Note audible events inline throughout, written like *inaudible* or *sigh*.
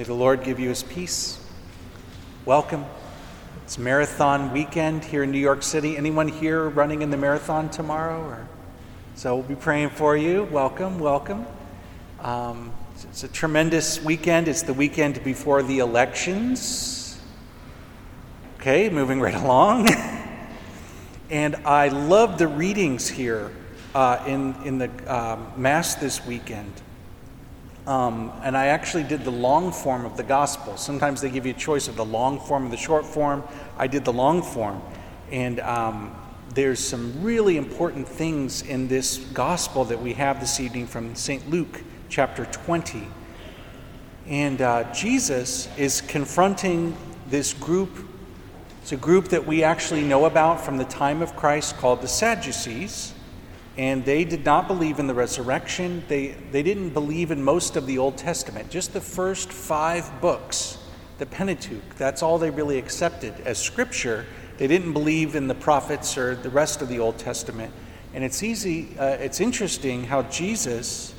May the Lord give you his peace. Welcome. It's marathon weekend here in New York City. Anyone here running in the marathon tomorrow? Or so we'll be praying for you. Welcome, welcome. Um, it's a tremendous weekend. It's the weekend before the elections. Okay, moving right *laughs* along. and I love the readings here uh, in in the uh, mass this weekend. Um, and I actually did the long form of the gospel. Sometimes they give you a choice of the long form or the short form. I did the long form. And um, there's some really important things in this gospel that we have this evening from St. Luke chapter 20. And uh, Jesus is confronting this group. It's a group that we actually know about from the time of Christ called the Sadducees and they did not believe in the resurrection. They, they didn't believe in most of the Old Testament, just the first five books, the Pentateuch. That's all they really accepted as scripture. They didn't believe in the prophets or the rest of the Old Testament. And it's easy, uh, it's interesting how Jesus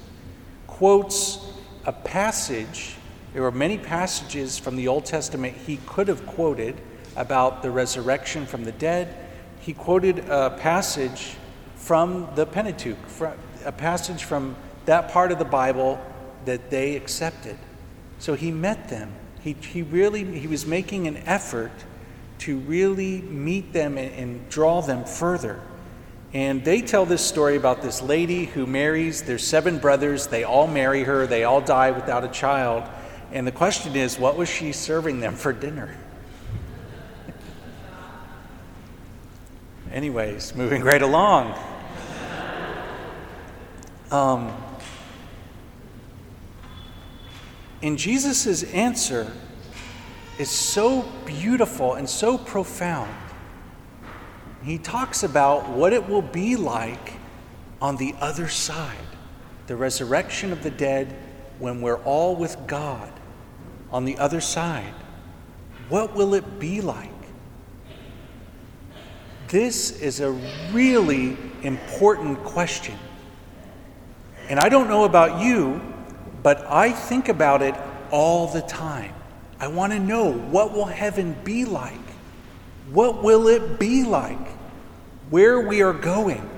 quotes a passage. There were many passages from the Old Testament he could have quoted about the resurrection from the dead. He quoted a passage from the Pentateuch, a passage from that part of the Bible that they accepted. So he met them. He, he really he was making an effort to really meet them and, and draw them further. And they tell this story about this lady who marries, their seven brothers, they all marry her, they all die without a child. And the question is, what was she serving them for dinner? *laughs* Anyways, moving right along. Um, and Jesus' answer is so beautiful and so profound. He talks about what it will be like on the other side, the resurrection of the dead when we're all with God on the other side. What will it be like? This is a really important question. And I don't know about you, but I think about it all the time. I want to know what will heaven be like? What will it be like? Where we are going?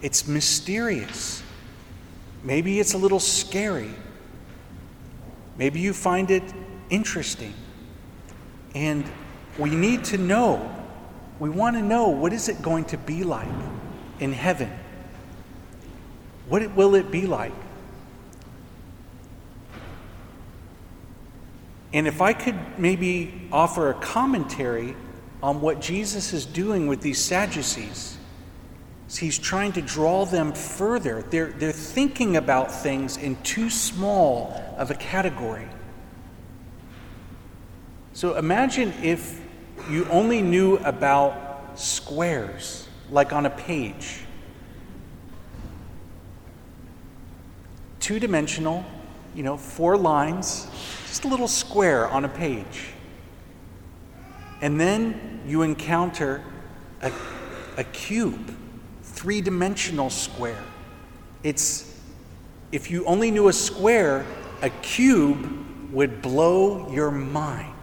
It's mysterious. Maybe it's a little scary. Maybe you find it interesting. And we need to know. We want to know what is it going to be like in heaven? What will it be like? And if I could maybe offer a commentary on what Jesus is doing with these Sadducees, he's trying to draw them further. They're, they're thinking about things in too small of a category. So imagine if you only knew about squares, like on a page. Two dimensional, you know, four lines, just a little square on a page. And then you encounter a, a cube, three dimensional square. It's, if you only knew a square, a cube would blow your mind.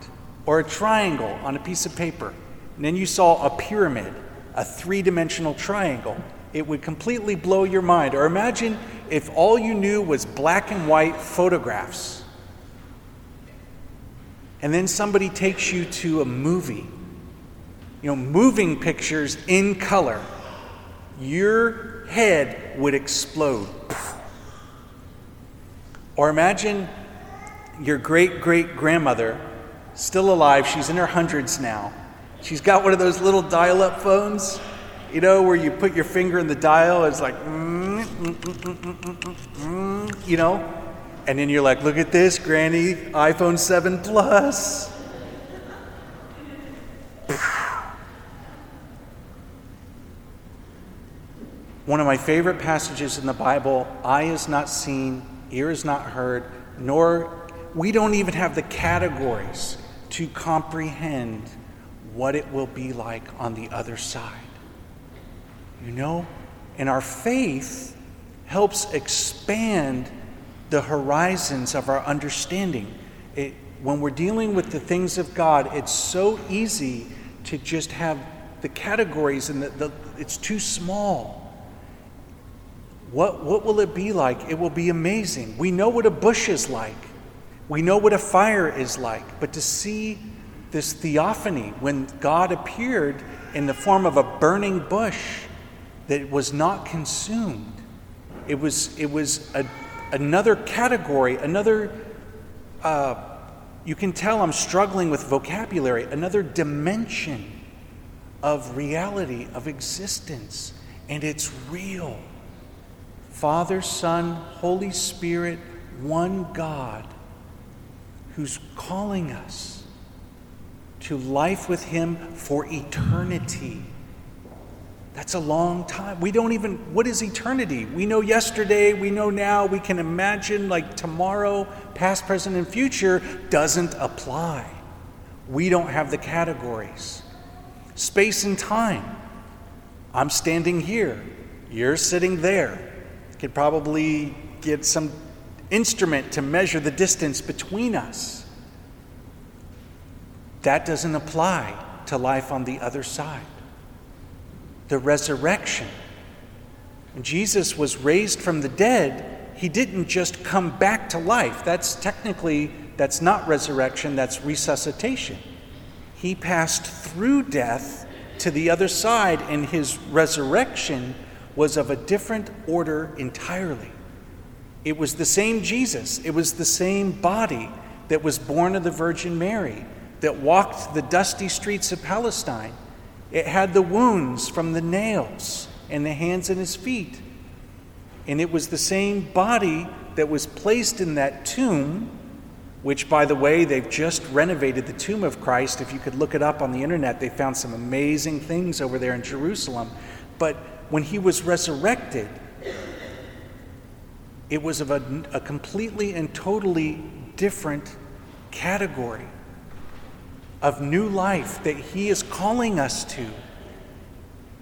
Or a triangle on a piece of paper. And then you saw a pyramid, a three dimensional triangle it would completely blow your mind. Or imagine if all you knew was black and white photographs. And then somebody takes you to a movie, you know, moving pictures in color. Your head would explode. Or imagine your great great grandmother, still alive, she's in her hundreds now. She's got one of those little dial up phones you know, where you put your finger in the dial, it's like, mm, mm, mm, you know, and then you're like, look at this, Granny, iPhone 7 Plus. One of my favorite passages in the Bible eye is not seen, ear is not heard, nor we don't even have the categories to comprehend what it will be like on the other side. You know? And our faith helps expand the horizons of our understanding. It, when we're dealing with the things of God, it's so easy to just have the categories and the, the, it's too small. What, what will it be like? It will be amazing. We know what a bush is like, we know what a fire is like, but to see this theophany when God appeared in the form of a burning bush that was not consumed, it was, it was a, another category, another, uh, you can tell I'm struggling with vocabulary, another dimension of reality, of existence, and it's real. Father, Son, Holy Spirit, one God who's calling us to life with Him for eternity. That's a long time. We don't even, what is eternity? We know yesterday, we know now, we can imagine like tomorrow, past, present, and future doesn't apply. We don't have the categories. Space and time. I'm standing here, you're sitting there. Could probably get some instrument to measure the distance between us. That doesn't apply to life on the other side the resurrection. When Jesus was raised from the dead, he didn't just come back to life. That's technically that's not resurrection, that's resuscitation. He passed through death to the other side and his resurrection was of a different order entirely. It was the same Jesus, it was the same body that was born of the Virgin Mary, that walked the dusty streets of Palestine, it had the wounds from the nails and the hands and his feet. And it was the same body that was placed in that tomb, which, by the way, they've just renovated the tomb of Christ. If you could look it up on the internet, they found some amazing things over there in Jerusalem. But when he was resurrected, it was of a, a completely and totally different category of new life that He is calling us to.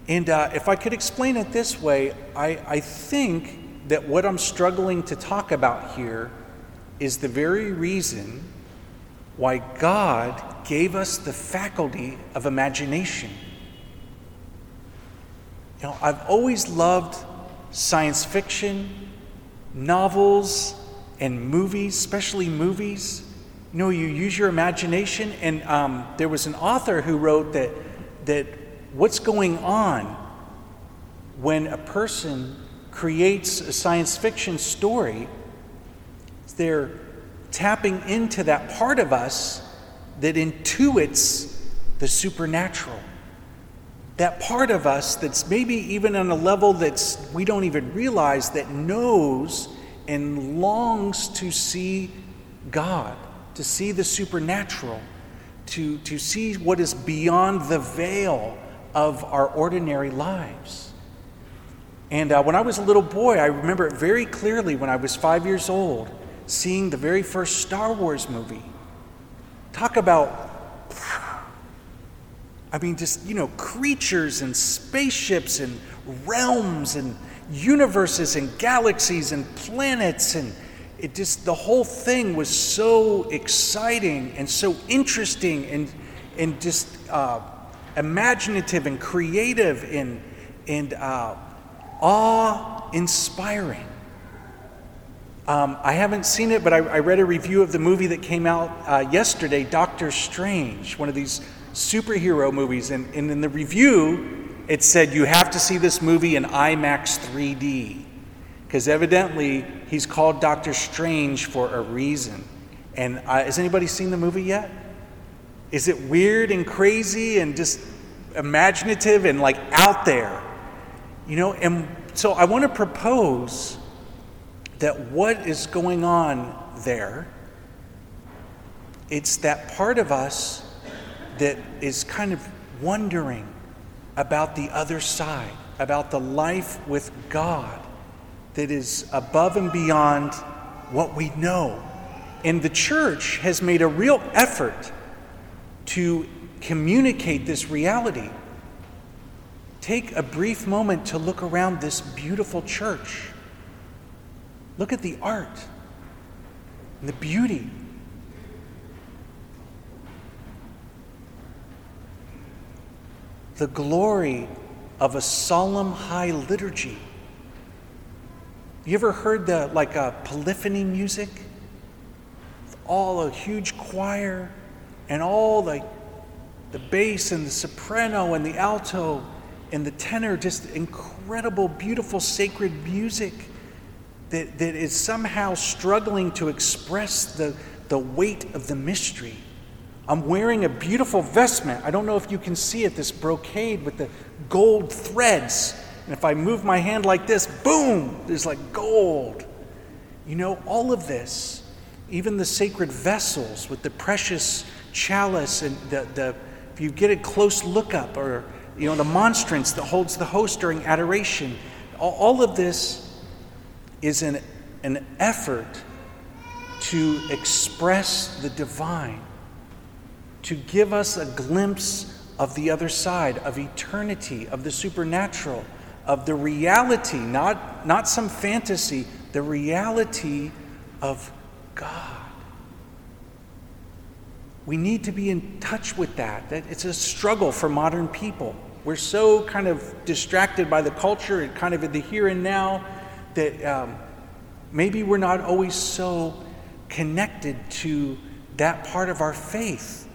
And uh, if I could explain it this way, I, I think that what I'm struggling to talk about here is the very reason why God gave us the faculty of imagination. You know, I've always loved science fiction, novels, and movies, especially movies. You know, you use your imagination, and um, there was an author who wrote that, that what's going on when a person creates a science fiction story, they're tapping into that part of us that intuits the supernatural. That part of us that's maybe even on a level that's we don't even realize that knows and longs to see God to see the supernatural, to, to see what is beyond the veil of our ordinary lives. And uh, when I was a little boy, I remember it very clearly when I was five years old, seeing the very first Star Wars movie. Talk about, I mean, just, you know, creatures and spaceships and realms and universes and galaxies and planets and it just the whole thing was so exciting and so interesting and and just uh, imaginative and creative and and uh, awe inspiring. Um, I haven't seen it, but I, I, read a review of the movie that came out uh, yesterday, Doctor Strange, one of these superhero movies. And, and in the review, it said you have to see this movie in IMAX 3D because evidently he's called Doctor Strange for a reason. And uh, has anybody seen the movie yet? Is it weird and crazy and just imaginative and like out there? You know, and so I want to propose that what is going on there, it's that part of us that is kind of wondering about the other side, about the life with God that is above and beyond what we know. And the church has made a real effort to communicate this reality. Take a brief moment to look around this beautiful church. Look at the art and the beauty. The glory of a solemn high liturgy. You ever heard the like a polyphony music? All a huge choir and all the the bass and the soprano and the alto and the tenor, just incredible, beautiful, sacred music that, that is somehow struggling to express the, the weight of the mystery. I'm wearing a beautiful vestment. I don't know if you can see it, this brocade with the gold threads. And if I move my hand like this, boom, there's like gold. You know, all of this, even the sacred vessels with the precious chalice and the, the if you get a close look up, or you know, the monstrance that holds the host during adoration, all, all of this is an, an effort to express the divine, to give us a glimpse of the other side, of eternity, of the supernatural, of the reality, not, not some fantasy, the reality of God. We need to be in touch with that. It's a struggle for modern people. We're so kind of distracted by the culture and kind of in the here and now that um, maybe we're not always so connected to that part of our faith.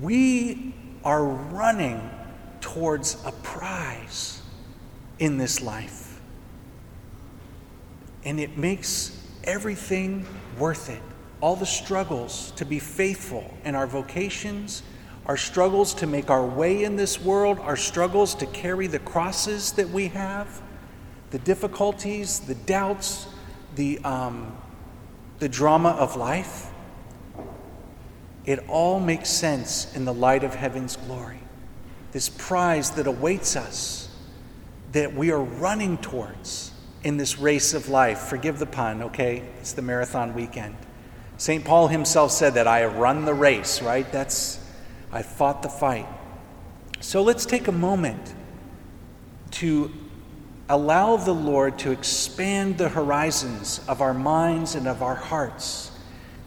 We are running towards a prize in this life. And it makes everything worth it all the struggles to be faithful in our vocations, our struggles to make our way in this world, our struggles to carry the crosses that we have, the difficulties, the doubts, the, um, the drama of life. It all makes sense in the light of heaven's glory. This prize that awaits us, that we are running towards in this race of life. Forgive the pun, okay? It's the marathon weekend. St. Paul himself said that I have run the race, right? That's, I fought the fight. So let's take a moment to allow the Lord to expand the horizons of our minds and of our hearts,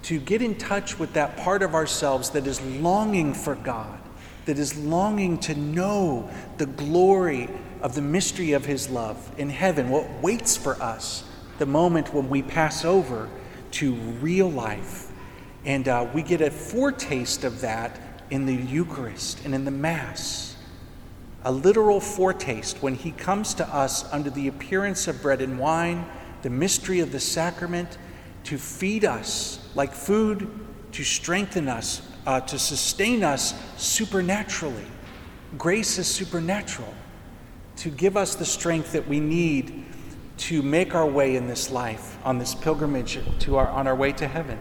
to get in touch with that part of ourselves that is longing for God, that is longing to know the glory of the mystery of His love in heaven, what waits for us the moment when we pass over to real life. And uh, we get a foretaste of that in the Eucharist and in the Mass. A literal foretaste when He comes to us under the appearance of bread and wine, the mystery of the sacrament, to feed us like food, to strengthen us, uh, to sustain us supernaturally. Grace is supernatural, to give us the strength that we need to make our way in this life on this pilgrimage to our, on our way to heaven.